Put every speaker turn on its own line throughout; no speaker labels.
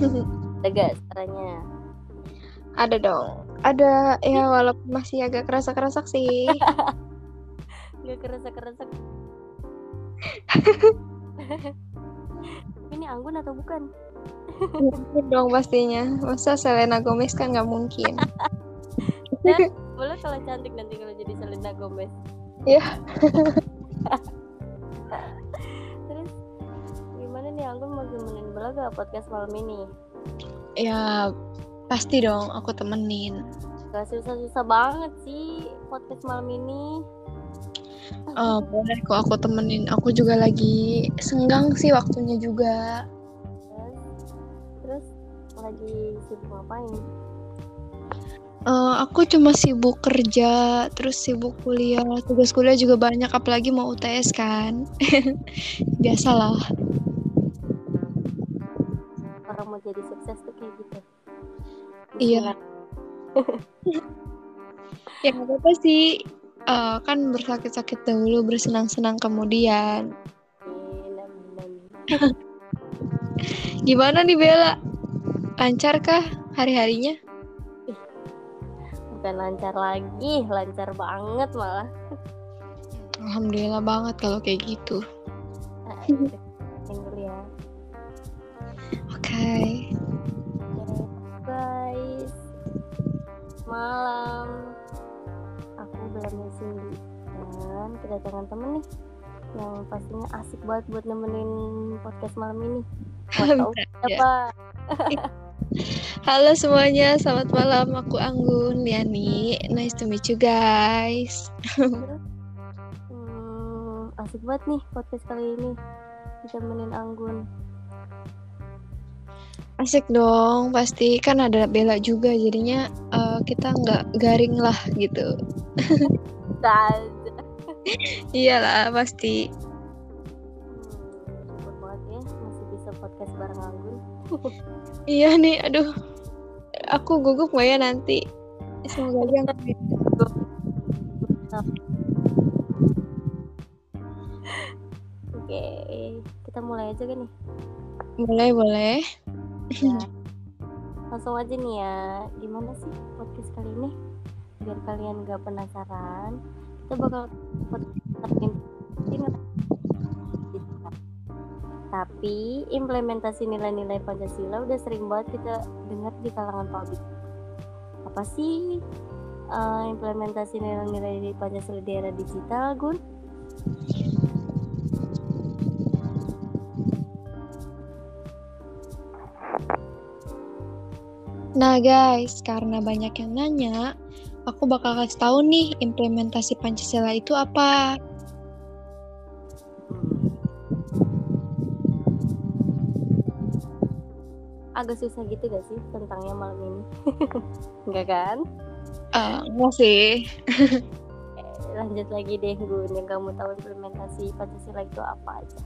Ada gak caranya?
Ada dong. Ada ya walaupun masih agak kerasa-kerasa sih.
Gak kerasa-kerasa. Ini Anggun atau bukan?
Mungkin dong pastinya. Masa Selena Gomez kan nggak mungkin.
Boleh kalau cantik nanti kalau jadi Selena Gomez. Terus Bella gak podcast malam ini?
Ya pasti dong aku temenin.
Gak susah-susah banget sih podcast malam ini.
Oh, boleh kok aku temenin. Aku juga lagi senggang sih waktunya juga.
Terus, terus lagi sibuk ngapain?
Eh, aku cuma sibuk kerja, terus sibuk kuliah. Tugas kuliah juga banyak, apalagi mau UTS kan. Biasalah. Iya. Ya nggak apa-apa sih. Eh, kan bersakit-sakit dahulu, bersenang-senang kemudian. Gimana nih Bella? Lancarkah hari-harinya?
Bukan lancar lagi, lancar banget malah.
Alhamdulillah banget kalau kayak gitu.
Malam. Aku belum Cindy dan kedatangan temen nih yang pastinya asik banget buat nemenin podcast malam ini. Tahu
Ya.
siapa?
Halo semuanya, selamat malam. Aku Anggun Liani. Nice to meet you guys.
Hmm, asik banget nih podcast kali ini ditemenin Anggun.
Asik dong, pasti kan ada Bella juga, jadinya eh, kita nggak garing lah gitu. Iyalah pasti.
syukur banget ya masih bisa podcast bareng Anggun.
Iya nih, aduh. Aku gugup nggak ya nanti? Semoga aja nggak.
Oke, kita mulai aja kan nih.
Boleh, boleh.
Ya. Langsung aja nih ya, gimana sih podcast kali ini? Biar kalian gak penasaran, kita bakal tapi implementasi nilai-nilai Pancasila udah sering banget kita dengar di kalangan publik. Apa sih eh, implementasi nilai-nilai Pancasila di era digital, Gun?
Nah guys, karena banyak yang nanya, aku bakal kasih tahu nih implementasi Pancasila itu apa.
Agak susah gitu gak sih tentangnya malam ini? Enggak kan?
Eh, enggak sih.
Eh, lanjut lagi deh Gun yang kamu tahu implementasi Pancasila itu apa aja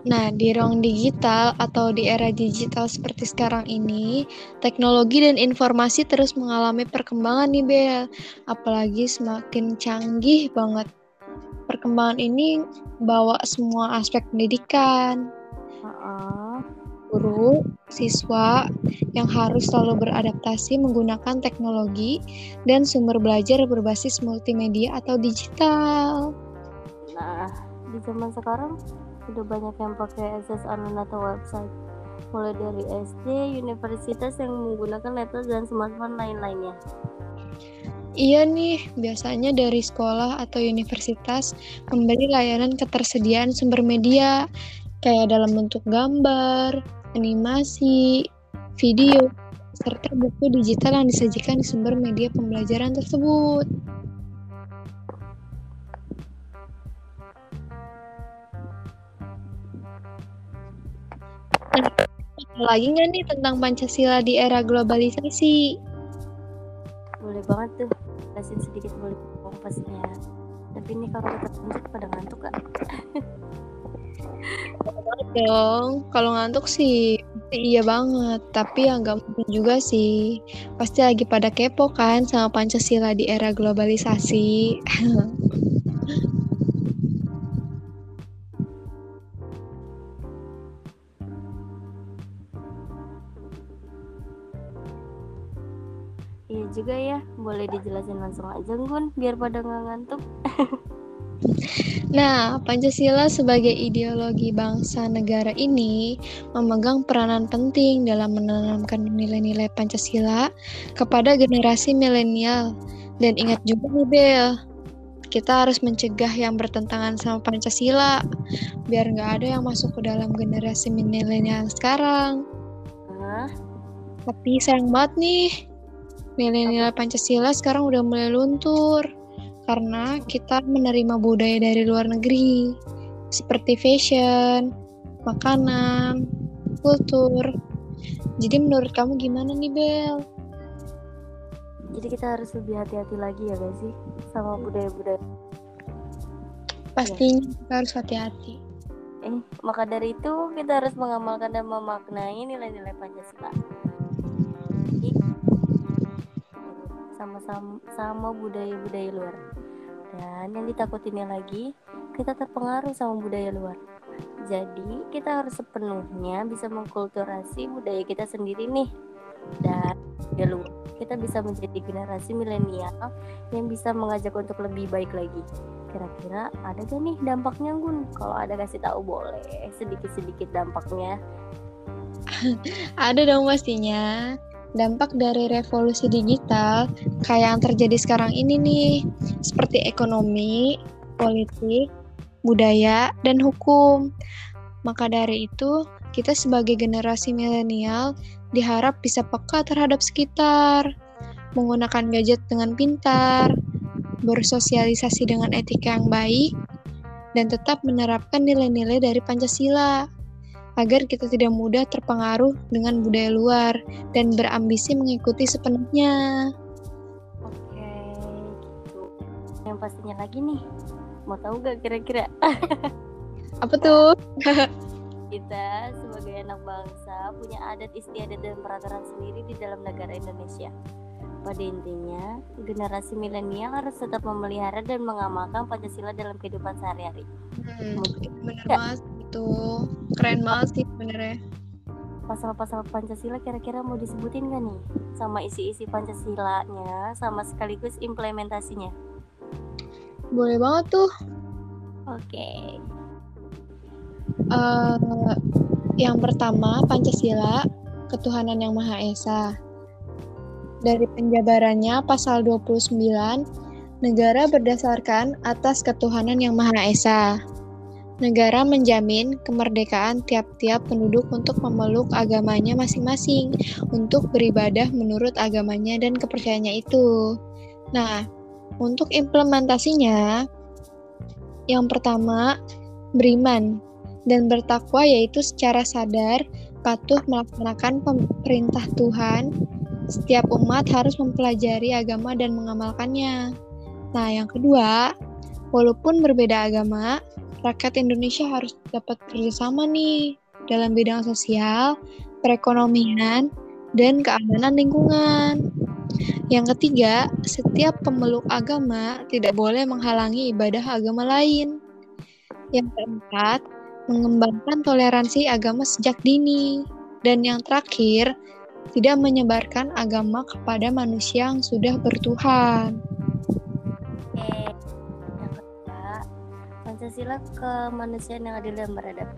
Nah, di ruang digital atau di era digital seperti sekarang ini, teknologi dan informasi terus mengalami perkembangan nih, Bel. Apalagi semakin canggih banget. Perkembangan ini bawa semua aspek pendidikan,
Heeh.
guru, siswa yang harus selalu beradaptasi menggunakan teknologi dan sumber belajar berbasis multimedia atau digital.
Nah, di zaman sekarang udah banyak yang pakai akses online atau website. Mulai dari SD, universitas yang menggunakan laptop dan smartphone lain-lainnya.
Iya nih, biasanya dari sekolah atau universitas memberi layanan ketersediaan sumber media, kayak dalam bentuk gambar, animasi, video, serta buku digital yang disajikan di sumber media pembelajaran tersebut. Lagi nggak nih tentang Pancasila di era globalisasi?
Boleh banget tuh, kasih sedikit boleh pastinya. Tapi ini kalau kita lanjut pada ngantuk gak?
dong kalau ngantuk sih iya banget tapi ya nggak mungkin juga sih pasti lagi pada kepo kan sama Pancasila di era globalisasi
juga ya. Boleh dijelasin langsung aja, Gun, biar pada nggak ngantuk.
Nah, Pancasila sebagai ideologi bangsa negara ini memegang peranan penting dalam menanamkan nilai-nilai Pancasila kepada generasi milenial. Dan ingat juga nih, Bel, kita harus mencegah yang bertentangan sama Pancasila, biar nggak ada yang masuk ke dalam generasi milenial sekarang.
Hah?
Tapi sayang banget nih, nilai-nilai Pancasila sekarang udah mulai luntur karena kita menerima budaya dari luar negeri seperti fashion, makanan, kultur. Jadi menurut kamu gimana nih Bel?
Jadi kita harus lebih hati-hati lagi ya guys sih sama budaya-budaya.
Pastinya kita harus hati-hati.
Eh, maka dari itu kita harus mengamalkan dan memaknai nilai-nilai Pancasila. Sama-sama sama budaya-budaya luar. Dan yang ditakutinnya lagi, kita terpengaruh sama budaya luar. Jadi, kita harus sepenuhnya bisa mengkulturasi budaya kita sendiri nih. Dan budaya luar, kita bisa menjadi generasi milenial yang bisa mengajak untuk lebih baik lagi. Kira-kira ada gak nih dampaknya Gun? Kalau ada kasih tahu boleh sedikit-sedikit dampaknya.
Ada dong pastinya. Dampak dari revolusi digital kayak yang terjadi sekarang ini nih, seperti ekonomi, politik, budaya, dan hukum. Maka dari itu, kita sebagai generasi milenial diharap bisa peka terhadap sekitar, menggunakan gadget dengan pintar, bersosialisasi dengan etika yang baik, dan tetap menerapkan nilai-nilai dari Pancasila agar kita tidak mudah terpengaruh dengan budaya luar dan berambisi mengikuti sepenuhnya.
Oke, gitu. Yang pastinya lagi nih, mau tahu gak kira-kira
Apa tuh?
kita sebagai anak bangsa punya adat istiadat dan peraturan sendiri di dalam negara Indonesia. Pada intinya, generasi milenial harus tetap memelihara dan mengamalkan Pancasila dalam kehidupan sehari-hari.
Hmm, bener banget itu. Keren banget sih sebenarnya.
Pasal-pasal Pancasila kira-kira mau disebutin gak nih? Sama isi-isi Pancasilanya, sama sekaligus implementasinya.
Boleh banget tuh.
Oke.
Eh, yang pertama, Pancasila, ketuhanan yang Maha Esa. Dari penjabarannya pasal 29, negara berdasarkan atas ketuhanan yang Maha Esa. Negara menjamin kemerdekaan tiap-tiap penduduk untuk memeluk agamanya masing-masing, untuk beribadah menurut agamanya dan kepercayaannya itu. Nah, untuk implementasinya, yang pertama, beriman dan bertakwa yaitu secara sadar patuh melaksanakan perintah Tuhan. Setiap umat harus mempelajari agama dan mengamalkannya. Nah, yang kedua, walaupun berbeda agama, rakyat Indonesia harus dapat kerjasama nih dalam bidang sosial, perekonomian, dan keamanan lingkungan. Yang ketiga, setiap pemeluk agama tidak boleh menghalangi ibadah agama lain. Yang keempat, mengembangkan toleransi agama sejak dini. Dan yang terakhir, tidak menyebarkan agama kepada manusia yang sudah bertuhan.
Pancasila kemanusiaan yang adil dan beradab.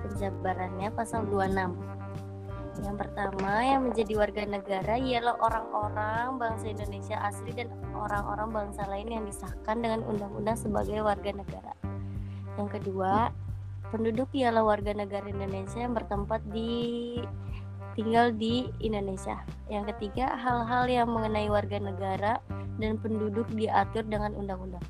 Penjabarannya pasal 26. Yang pertama, yang menjadi warga negara ialah orang-orang bangsa Indonesia asli dan orang-orang bangsa lain yang disahkan dengan undang-undang sebagai warga negara. Yang kedua, penduduk ialah warga negara Indonesia yang bertempat di tinggal di Indonesia. Yang ketiga, hal-hal yang mengenai warga negara dan penduduk diatur dengan undang-undang.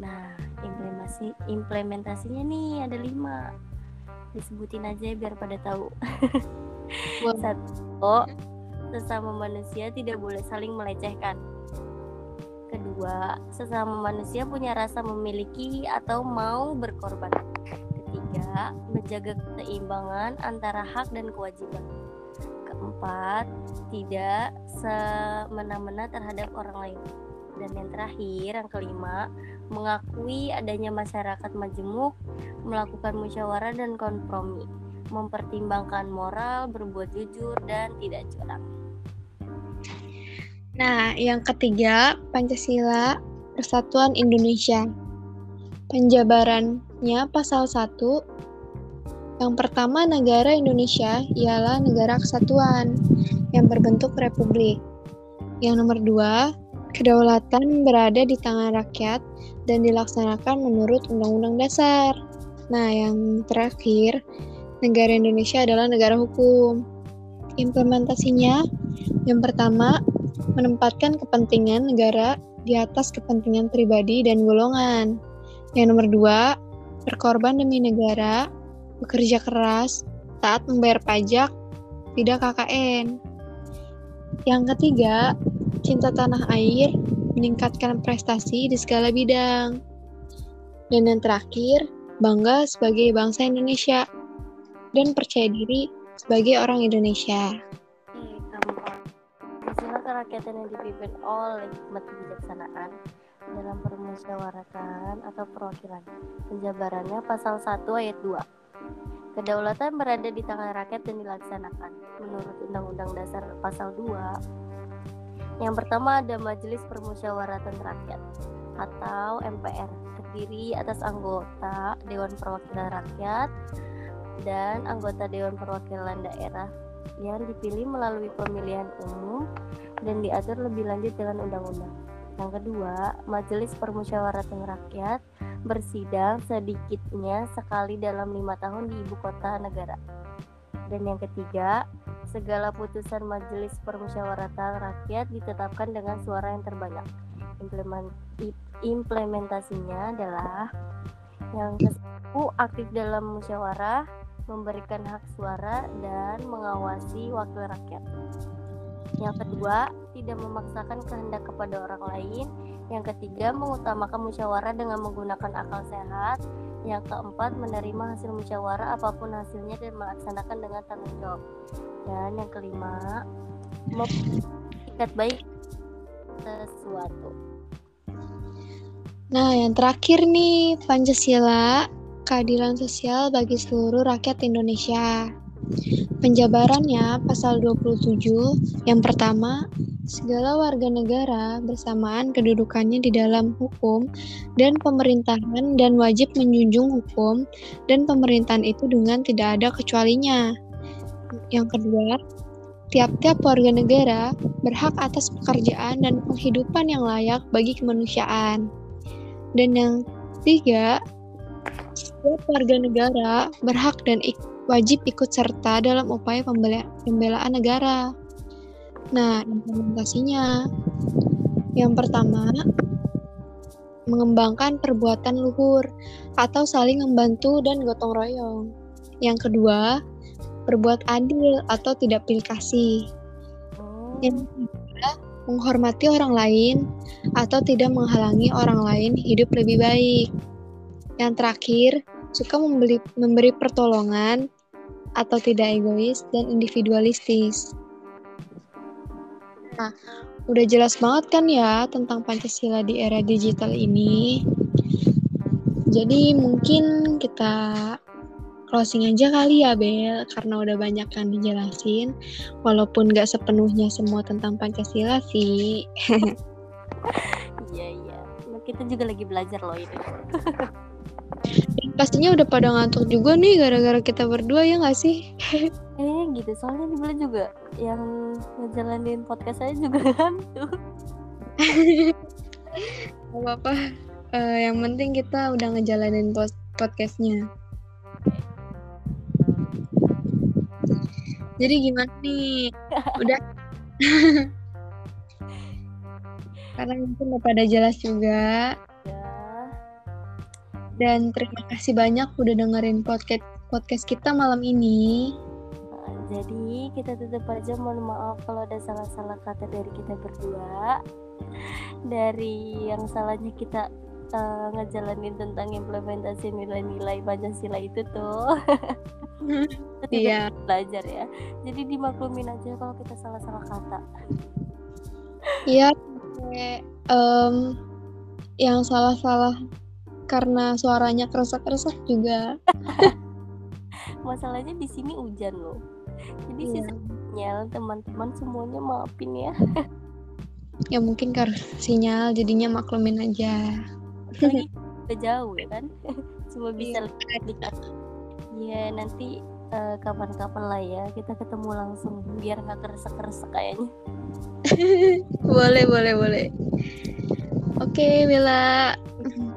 Nah, implementasi implementasinya nih ada lima. Disebutin aja biar pada tahu. Satu, sesama manusia tidak boleh saling melecehkan. Kedua, sesama manusia punya rasa memiliki atau mau berkorban. Ketiga, menjaga keseimbangan antara hak dan kewajiban. Keempat, tidak semena-mena terhadap orang lain. Dan yang terakhir, yang kelima, mengakui adanya masyarakat majemuk, melakukan musyawarah dan kompromi, mempertimbangkan moral, berbuat jujur, dan tidak curang.
Nah, yang ketiga, Pancasila Persatuan Indonesia. Penjabarannya pasal 1 yang pertama, negara Indonesia ialah negara kesatuan yang berbentuk republik. Yang nomor dua, kedaulatan berada di tangan rakyat dan dilaksanakan menurut Undang-Undang Dasar. Nah, yang terakhir, negara Indonesia adalah negara hukum. Implementasinya, yang pertama, menempatkan kepentingan negara di atas kepentingan pribadi dan golongan. Yang nomor dua, berkorban demi negara bekerja keras, taat membayar pajak, tidak KKN. Yang ketiga, cinta tanah air, meningkatkan prestasi di segala bidang. Dan yang terakhir, bangga sebagai bangsa Indonesia dan percaya diri sebagai orang Indonesia.
Istilah kerakyatan yang dipimpin oleh hikmat kebijaksanaan dalam permusyawaratan atau perwakilan. Penjabarannya pasal 1 ayat 2. Kedaulatan berada di tangan rakyat dan dilaksanakan menurut Undang-Undang Dasar Pasal 2. Yang pertama ada Majelis Permusyawaratan Rakyat atau MPR, terdiri atas anggota Dewan Perwakilan Rakyat dan anggota Dewan Perwakilan Daerah yang dipilih melalui pemilihan umum dan diatur lebih lanjut dengan undang-undang. Yang kedua, Majelis Permusyawaratan Rakyat bersidang sedikitnya sekali dalam lima tahun di ibu kota negara. Dan yang ketiga, segala putusan Majelis Permusyawaratan Rakyat ditetapkan dengan suara yang terbanyak. implementasinya adalah yang kesatu aktif dalam musyawarah, memberikan hak suara dan mengawasi wakil rakyat. Yang kedua, tidak memaksakan kehendak kepada orang lain yang ketiga, mengutamakan musyawarah dengan menggunakan akal sehat. Yang keempat, menerima hasil musyawarah apa pun hasilnya dan melaksanakan dengan tanggung jawab. Dan yang kelima, ikat baik sesuatu.
Nah, yang terakhir nih, Pancasila, keadilan sosial bagi seluruh rakyat Indonesia. Penjabarannya pasal 27, yang pertama, segala warga negara bersamaan kedudukannya di dalam hukum dan pemerintahan dan wajib menjunjung hukum dan pemerintahan itu dengan tidak ada kecualinya. Yang kedua, tiap-tiap warga negara berhak atas pekerjaan dan penghidupan yang layak bagi kemanusiaan. Dan yang ketiga, setiap warga negara berhak dan ik wajib ikut serta dalam upaya pembelaan negara. Nah, implementasinya yang pertama mengembangkan perbuatan luhur atau saling membantu dan gotong royong. Yang kedua, berbuat adil atau tidak pilih kasih. Yang ketiga, menghormati orang lain atau tidak menghalangi orang lain hidup lebih baik. Yang terakhir, suka membeli, memberi pertolongan atau tidak egois dan individualistis. Nah, udah jelas banget kan ya tentang Pancasila di era digital ini. Jadi mungkin kita closing aja kali ya Bel, karena udah banyak kan dijelasin. Walaupun gak sepenuhnya semua tentang Pancasila sih.
Iya, iya. Kita juga lagi belajar loh ini.
pastinya udah pada ngantuk juga nih gara-gara kita berdua ya gak sih?
Eh gitu, soalnya di juga yang ngejalanin podcast saya juga ngantuk.
Gak apa-apa, uh, yang penting kita udah ngejalanin podcastnya. Jadi gimana nih? Udah? Karena mungkin udah pada jelas juga. Dan terima kasih banyak udah dengerin podcast podcast kita malam ini.
Jadi kita tutup aja mohon maaf kalau ada salah-salah kata dari kita berdua. Dari yang salahnya kita uh, ngejalanin tentang implementasi nilai-nilai Pancasila itu tuh.
Iya.
belajar ya. Jadi dimaklumin aja kalau kita salah-salah kata.
Iya. um, yang salah-salah karena suaranya keresak-keresak juga.
Masalahnya di sini hujan loh. Jadi yeah. sisanya teman-teman semuanya maafin ya.
ya mungkin karena sinyal jadinya maklumin aja.
Udah jauh ya kan. Cuma bisa
Iya.
lihat. Ya nanti eh, kapan-kapan lah ya kita ketemu langsung biar nggak keresek-keresek kayaknya.
boleh, boleh, boleh. Oke, Bella.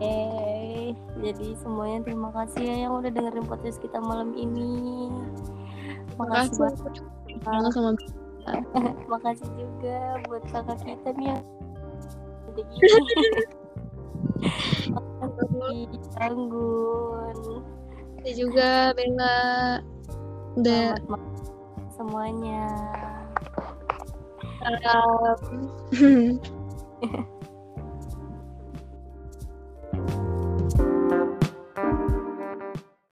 Eh, jadi semuanya terima kasih ya yang udah dengerin podcast kita malam ini. Makasih banget.
Sama
Makasih juga buat kakak kita nih yang. Makasih Anggun.
Makasih juga Bella. Udah
semuanya.
salam.